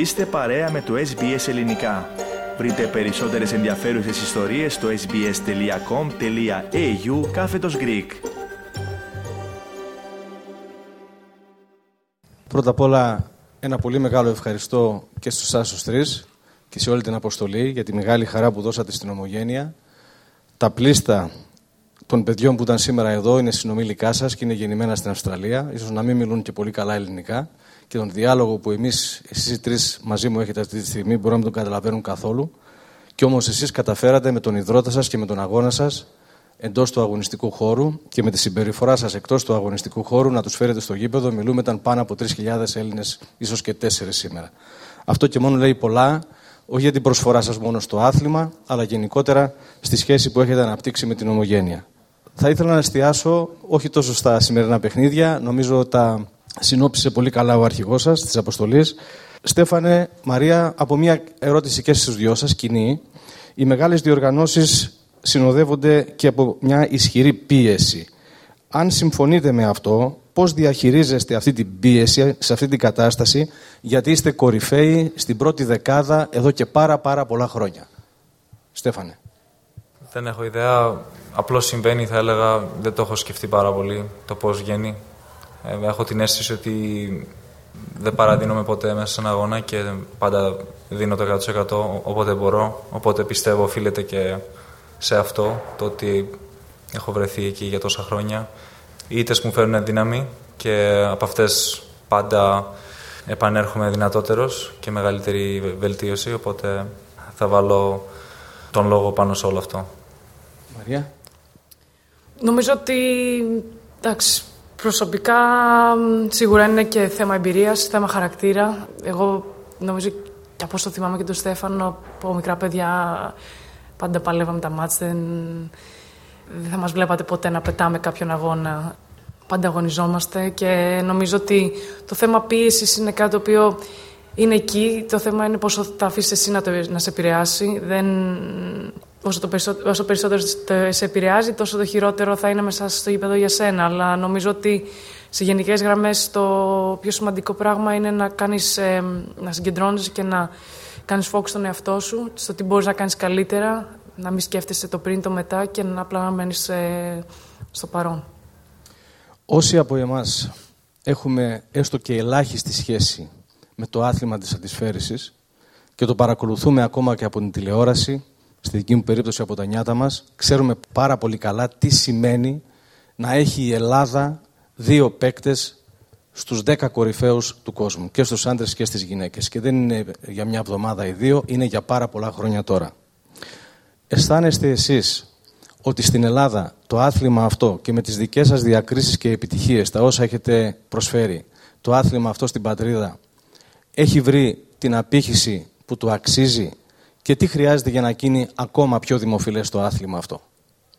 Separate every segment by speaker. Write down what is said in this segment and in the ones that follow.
Speaker 1: Είστε παρέα με το SBS Ελληνικά. Βρείτε περισσότερες ενδιαφέρουσες ιστορίες στο sbs.com.au κάθετος Greek.
Speaker 2: Πρώτα απ' όλα ένα πολύ μεγάλο ευχαριστώ και στους άσους τρεις και σε όλη την αποστολή για τη μεγάλη χαρά που δώσατε στην Ομογένεια. Τα πλήστα των παιδιών που ήταν σήμερα εδώ είναι συνομιλικά σας και είναι γεννημένα στην Αυστραλία. σω να μην μιλούν και πολύ καλά ελληνικά. Και τον διάλογο που εμείς, εσείς οι τρεις μαζί μου έχετε αυτή τη στιγμή, μπορούμε να μην τον καταλαβαίνουν καθόλου. Και όμως εσείς καταφέρατε με τον υδρότα σας και με τον αγώνα σας εντός του αγωνιστικού χώρου και με τη συμπεριφορά σας εκτός του αγωνιστικού χώρου να τους φέρετε στο γήπεδο. Μιλούμε, ήταν πάνω από 3.000 Έλληνες, ίσως και 4 σήμερα. Αυτό και μόνο λέει πολλά, όχι για την προσφορά σας μόνο στο άθλημα, αλλά γενικότερα στη σχέση που έχετε αναπτύξει με την ομογένεια. Θα ήθελα να εστιάσω όχι τόσο στα σημερινά παιχνίδια, νομίζω τα συνόψισε πολύ καλά ο αρχηγός σας της αποστολής. Στέφανε, Μαρία, από μια ερώτηση και στους δυο σας, κοινή. Οι μεγάλες διοργανώσεις συνοδεύονται και από μια ισχυρή πίεση. Αν συμφωνείτε με αυτό, πώς διαχειρίζεστε αυτή την πίεση, σε αυτή την κατάσταση, γιατί είστε κορυφαίοι στην πρώτη δεκάδα εδώ και πάρα πάρα πολλά χρόνια; Στέφανε.
Speaker 3: Δεν έχω ιδέα. Απλώς συμβαίνει, θα έλεγα, δεν το έχω σκεφτεί πάρα πολύ το πώς βγαίνει. Ε, έχω την αίσθηση ότι δεν παραδίνομαι ποτέ μέσα σε ένα αγώνα και πάντα δίνω το 100% όποτε μπορώ. Οπότε πιστεύω οφείλεται και σε αυτό, το ότι έχω βρεθεί εκεί για τόσα χρόνια. Οι ήττες μου φέρνουν δύναμη και από αυτές πάντα επανέρχομαι δυνατότερος και μεγαλύτερη βελτίωση, οπότε θα βάλω τον λόγο πάνω σε όλο αυτό.
Speaker 2: Μαρία.
Speaker 4: Νομίζω ότι, εντάξει, προσωπικά σίγουρα είναι και θέμα εμπειρίας, θέμα χαρακτήρα. Εγώ νομίζω και από όσο θυμάμαι και τον Στέφανο, από μικρά παιδιά πάντα παλεύαμε τα μάτς, δεν, δεν θα μας βλέπατε ποτέ να πετάμε κάποιον αγώνα. Πάντα αγωνιζόμαστε και νομίζω ότι το θέμα πίεσης είναι κάτι το οποίο είναι εκεί. Το θέμα είναι πόσο θα αφήσεις εσύ να, το, να σε επηρεάσει. Δεν, όσο, το περισσότερο, όσο περισσότερο σε επηρεάζει, τόσο το χειρότερο θα είναι μέσα στο γήπεδο για σένα. Αλλά νομίζω ότι σε γενικές γραμμές το πιο σημαντικό πράγμα είναι να, κάνεις, ε, να συγκεντρώνεσαι και να κάνεις φόκου στον εαυτό σου, στο τι μπορείς να κάνεις καλύτερα, να μην σκέφτεσαι το πριν, το μετά και να απλά να μένεις ε, στο παρόν.
Speaker 2: Όσοι από εμάς έχουμε έστω και ελάχιστη σχέση με το άθλημα της αντισφαίρησης και το παρακολουθούμε ακόμα και από την τηλεόραση, στη δική μου περίπτωση από τα νιάτα μας, ξέρουμε πάρα πολύ καλά τι σημαίνει να έχει η Ελλάδα δύο παίκτες στους δέκα κορυφαίους του κόσμου, και στους άντρες και στις γυναίκες. Και δεν είναι για μια εβδομάδα ή δύο, είναι για πάρα πολλά χρόνια τώρα. Αισθάνεστε εσείς ότι στην Ελλάδα το άθλημα αυτό και με τις δικές σας διακρίσεις και επιτυχίες, τα όσα έχετε προσφέρει, το άθλημα αυτό στην πατρίδα έχει βρει την απήχηση που του αξίζει και τι χρειάζεται για να γίνει ακόμα πιο δημοφιλές το άθλημα αυτό;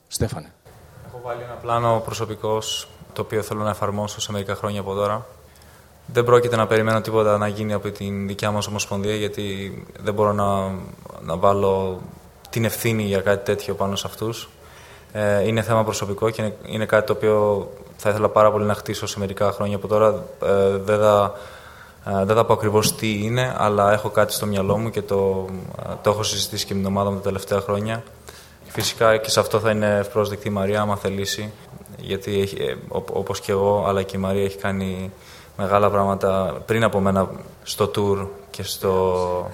Speaker 2: Στέφανε.
Speaker 3: Έχω βάλει ένα πλάνο προσωπικός το οποίο θέλω να εφαρμόσω σε μερικά χρόνια από τώρα. Δεν πρόκειται να περιμένω τίποτα να γίνει από την δικιά μας Ομοσπονδία γιατί δεν μπορώ να, να βάλω την ευθύνη για κάτι τέτοιο πάνω σε αυτούς. Ε, είναι θέμα προσωπικό και είναι, είναι, κάτι το οποίο θα ήθελα πάρα πολύ να χτίσω σε μερικά χρόνια από τώρα. Ε, δεν θα ε, δεν θα πω ακριβώς τι είναι, αλλά έχω κάτι στο μυαλό μου και το, ε, το έχω συζητήσει και με την ομάδα μου τα τελευταία χρόνια. Φυσικά και σε αυτό θα είναι ευπρόσδεκτη η Μαρία, άμα θελήσει. Γιατί έχει, ε, όπως και εγώ, αλλά και η Μαρία έχει κάνει μεγάλα πράγματα πριν από μένα στο tour και, στο...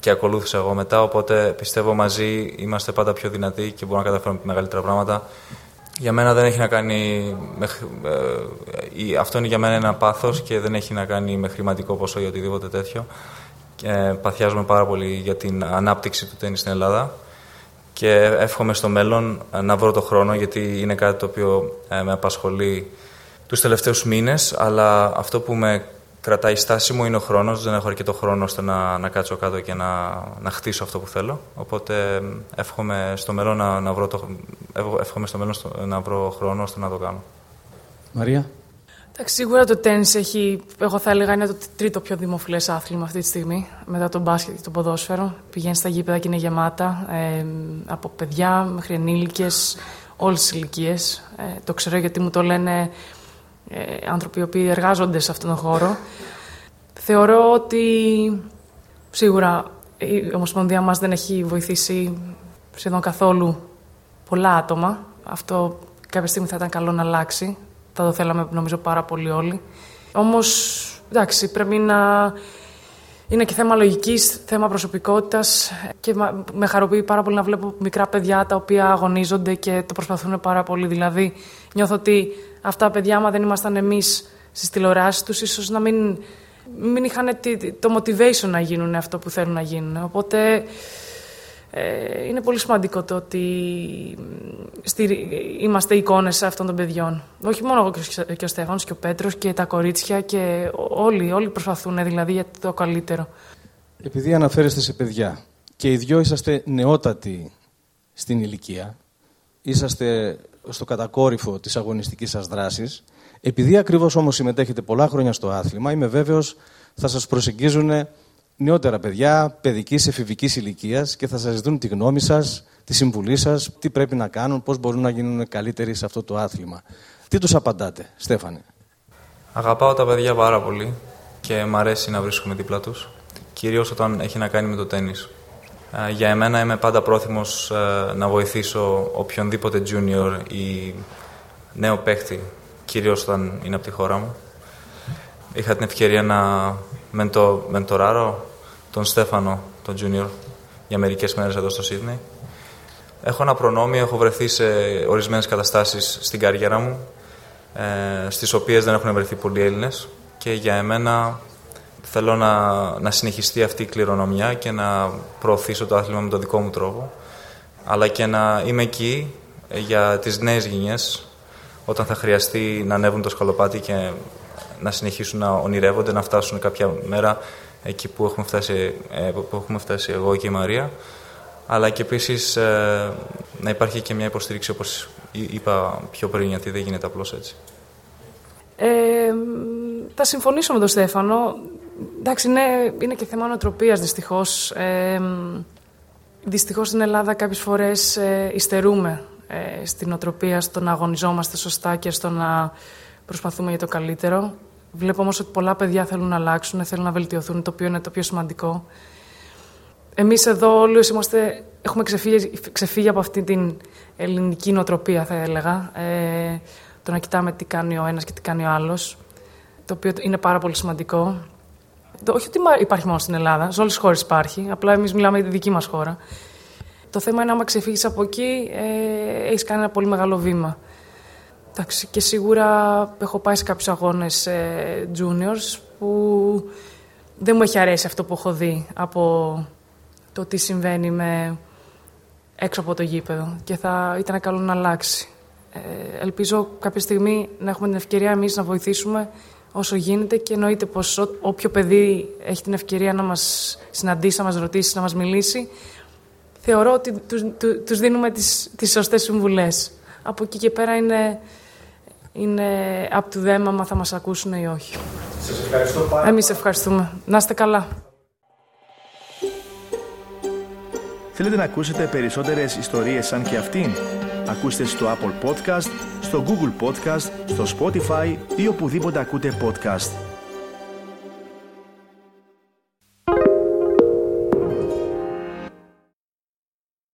Speaker 3: και ακολούθησα εγώ μετά. Οπότε πιστεύω μαζί είμαστε πάντα πιο δυνατοί και μπορούμε να καταφέρουμε μεγαλύτερα πράγματα. Για μένα δεν έχει να κάνει. Με, ε, αυτό είναι για μένα ένα πάθος και δεν έχει να κάνει με χρηματικό ποσό ή οτιδήποτε τέτοιο. Ε, παθιάζουμε πάρα πολύ για την ανάπτυξη του τέννη στην Ελλάδα και εύχομαι στο μέλλον να βρω το χρόνο γιατί είναι κάτι το οποίο ε, με απασχολεί τους τελευταίους μήνες αλλά αυτό που με κρατάει στάση μου είναι ο χρόνος, δεν έχω αρκετό χρόνο ώστε να, να κάτσω κάτω και να, να χτίσω αυτό που θέλω. Οπότε εύχομαι στο μέλλον να, να, βρω, το, εύχομαι στο μέλλον να βρω χρόνο ώστε να το κάνω.
Speaker 2: Μαρία;
Speaker 4: Εντάξει, σίγουρα το τέννις έχει, εγώ θα έλεγα, είναι το τρίτο πιο δημοφιλές άθλημα αυτή τη στιγμή, μετά το μπάσκετ και το ποδόσφαιρο. Πηγαίνει στα γήπεδα και είναι γεμάτα, ε, από παιδιά μέχρι ενήλικες, όλες τις ηλικίες. Ε, το ξέρω γιατί μου το λένε ε, άνθρωποι οι οποίοι εργάζονται σε αυτόν τον χώρο. Θεωρώ ότι Σίγουρα η Ομοσπονδία μας δεν έχει βοηθήσει σχεδόν καθόλου πολλά άτομα. Αυτό κάποια στιγμή θα ήταν καλό να αλλάξει. Θα το θέλαμε νομίζω πάρα πολύ όλοι. Όμως, εντάξει, πρέπει να... Είναι και θέμα λογικής, θέμα προσωπικότητας και με χαροποιεί πάρα πολύ να βλέπω μικρά παιδιά τα οποία αγωνίζονται και το προσπαθούν πάρα πολύ. Δηλαδή, νιώθω ότι αυτά τα παιδιά, άμα δεν ήμασταν εμείς στις τηλεοράσεις τους, ίσως να μην, μην είχαν το motivation να γίνουν αυτό που θέλουν να γίνουν. Οπότε, ε, είναι πολύ σημαντικό το ότι είμαστε εικόνες αυτών των παιδιών. Όχι μόνο εγώ και ο Στέφανος και ο Πέτρος και τα κορίτσια και όλοι, όλοι προσπαθούν δηλαδή για το καλύτερο.
Speaker 2: Επειδή αναφέρεστε σε παιδιά και οι δυο είσαστε νεότατοι στην ηλικία, είσαστε στο κατακόρυφο της αγωνιστικής σας δράσης, επειδή ακριβώς όμως συμμετέχετε πολλά χρόνια στο άθλημα, είμαι βέβαιος θα σας προσεγγίζουν νεότερα παιδιά παιδικής εφηβικής ηλικίας και θα σας ζητούν τη γνώμη σας, τη συμβουλή σας, τι πρέπει να κάνουν, πώς μπορούν να γίνουν καλύτεροι σε αυτό το άθλημα. Τι τους απαντάτε, Στέφανε;
Speaker 3: Αγαπάω τα παιδιά πάρα πολύ και μ' αρέσει να βρίσκομαι δίπλα τους, κυρίως όταν έχει να κάνει με το τέννη. Ε, για εμένα είμαι πάντα πρόθυμος ε, να βοηθήσω οποιονδήποτε junior ή νέο παίχτη, κυρίως όταν είναι από τη χώρα μου. Είχα την ευκαιρία να μεντο, μεντοράρω τον Στέφανο, τον Junior, για μερικές μέρες εδώ στο Σίδνεϊ. Έχω ένα προνόμιο, έχω βρεθεί σε ορισμένες καταστάσεις στην καριέρα μου, ε, στις οποίες δεν έχουν βρεθεί πολλοί Έλληνες και για εμένα θέλω να, να συνεχιστεί αυτή η κληρονομιά και να προωθήσω το άθλημα με τον δικό μου τρόπο, αλλά και να είμαι εκεί για τις νέες γενιές όταν θα χρειαστεί να ανέβουν το σκαλοπάτι και να συνεχίσουν να ονειρεύονται, να φτάσουν κάποια μέρα εκεί που έχουμε φτάσει, ε, που έχουμε φτάσει εγώ και η Μαρία. Αλλά και επίσης ε, να υπάρχει και μια υποστήριξη, όπως είπα πιο πριν, γιατί δεν γίνεται απλώς έτσι.
Speaker 4: Ε, θα συμφωνήσω με τον Στέφανο. Εντάξει, ναι, είναι και θέμα νοοτροπίας δυστυχώς. Ε, δυστυχώς στην Ελλάδα κάποιες φορές ε, υστερούμε ε, στην νοοτροπία, στο να αγωνιζόμαστε σωστά και στο να προσπαθούμε για το καλύτερο. Βλέπω όμως ότι πολλά παιδιά θέλουν να αλλάξουν, θέλουν να βελτιωθούν, το οποίο είναι το πιο σημαντικό. Εμείς εδώ όλοι είμαστε, έχουμε ξεφύγει, ξεφύγει από αυτή την ελληνική νοοτροπία, θα έλεγα. Ε, το να κοιτάμε τι κάνει ο ένας και τι κάνει ο άλλος. Το οποίο είναι πάρα πολύ σημαντικό. Το, όχι ότι υπάρχει μόνο στην Ελλάδα, σε όλες τις χώρες υπάρχει. Απλά εμείς μιλάμε για τη δική μας χώρα. Το θέμα είναι άμα ξεφύγεις από εκεί, ε, έχεις κάνει ένα πολύ μεγάλο βήμα. Εντάξει, και σίγουρα έχω πάει σε κάποιους αγώνες ε, juniors που δεν μου έχει αρέσει αυτό που έχω δει από το τι συμβαίνει με έξω από το γήπεδο και θα ήταν καλό να αλλάξει. Ε, ελπίζω κάποια στιγμή να έχουμε την ευκαιρία εμείς να βοηθήσουμε όσο γίνεται και εννοείται πως όποιο παιδί έχει την ευκαιρία να μας συναντήσει, να μας ρωτήσει, να μας μιλήσει θεωρώ ότι τους, τους δίνουμε τις, τις σωστές συμβουλές. Από εκεί και πέρα είναι είναι από του δέμα μα θα μας ακούσουν ή όχι.
Speaker 2: Σας ευχαριστώ πάρα
Speaker 4: Εμείς ευχαριστούμε. Να είστε καλά.
Speaker 1: Θέλετε να ακούσετε περισσότερες ιστορίες σαν και αυτήν; Ακούστε στο Apple Podcast, στο Google Podcast, στο Spotify ή οπουδήποτε ακούτε podcast.